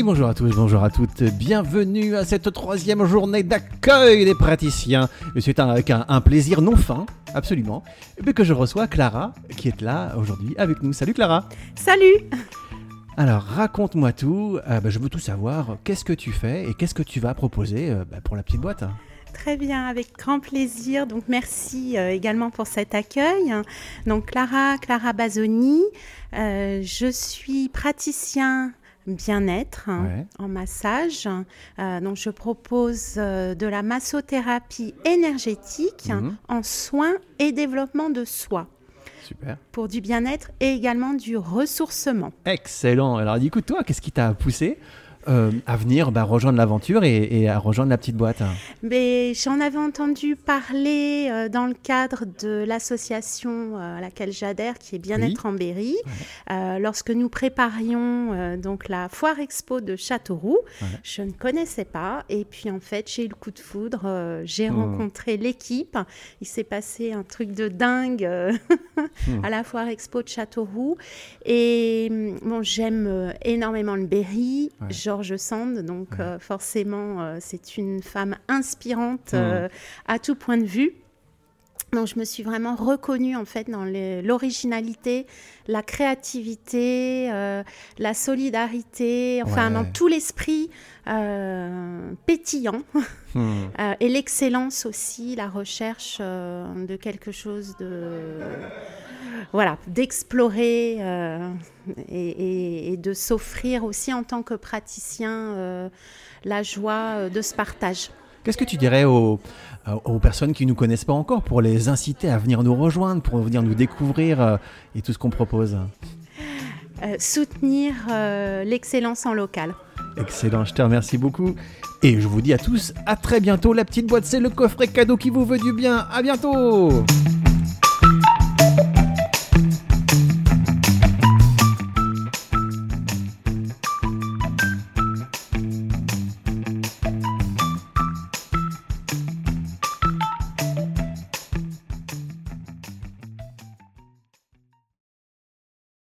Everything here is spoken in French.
Et bonjour à tous, bonjour à toutes, bienvenue à cette troisième journée d'accueil des praticiens. C'est avec un, un, plaisir non fin, absolument, que je reçois Clara, qui est là aujourd'hui avec nous. Salut Clara Salut alors raconte-moi tout, euh, bah, je veux tout savoir, qu'est-ce que tu fais et qu'est-ce que tu vas proposer euh, bah, pour la petite boîte? Très bien, avec grand plaisir. Donc merci euh, également pour cet accueil. Donc Clara, Clara Basoni, je suis praticien bien-être en massage. donc je propose de la massothérapie énergétique mhm. en soins et développement de soi. Pour du bien-être et également du ressourcement. Excellent. Alors, écoute, toi, qu'est-ce qui t'a poussé euh, à venir bah, rejoindre l'aventure et, à rejoindre la petite boîte Mais J'en avais entendu parler euh, dans le cadre de l'association euh, à laquelle j'adhère, qui est Bien-être en Berry, lorsque nous préparions donc la foire expo de Châteauroux. Je ne connaissais pas et puis en fait j'ai eu le coup de foudre, j'ai mmh. rencontré l'équipe, il s'est passé un truc de dingue mmh. à la foire expo de Châteauroux et bon j'aime énormément le Berry. George Sand. Donc euh, forcément, euh, c'est une femme inspirante euh, à tout point de vue. Donc je me suis vraiment reconnue en fait dans l'originalité, la créativité, la solidarité, enfin dans tout l'esprit pétillant hmm. et l'excellence aussi, la recherche de quelque chose de voilà, d'explorer euh, et, de s'offrir aussi en tant que praticien euh, la joie euh, de ce partage. Qu'est-ce que tu dirais aux, personnes qui ne nous connaissent pas encore pour les inciter à venir nous rejoindre, pour venir nous découvrir et tout ce qu'on propose? Soutenir l'excellence en local. Excellent, je te remercie beaucoup. Et je vous dis à tous, à très bientôt. La petite boîte, c'est le coffret cadeau qui vous veut du bien. À bientôt!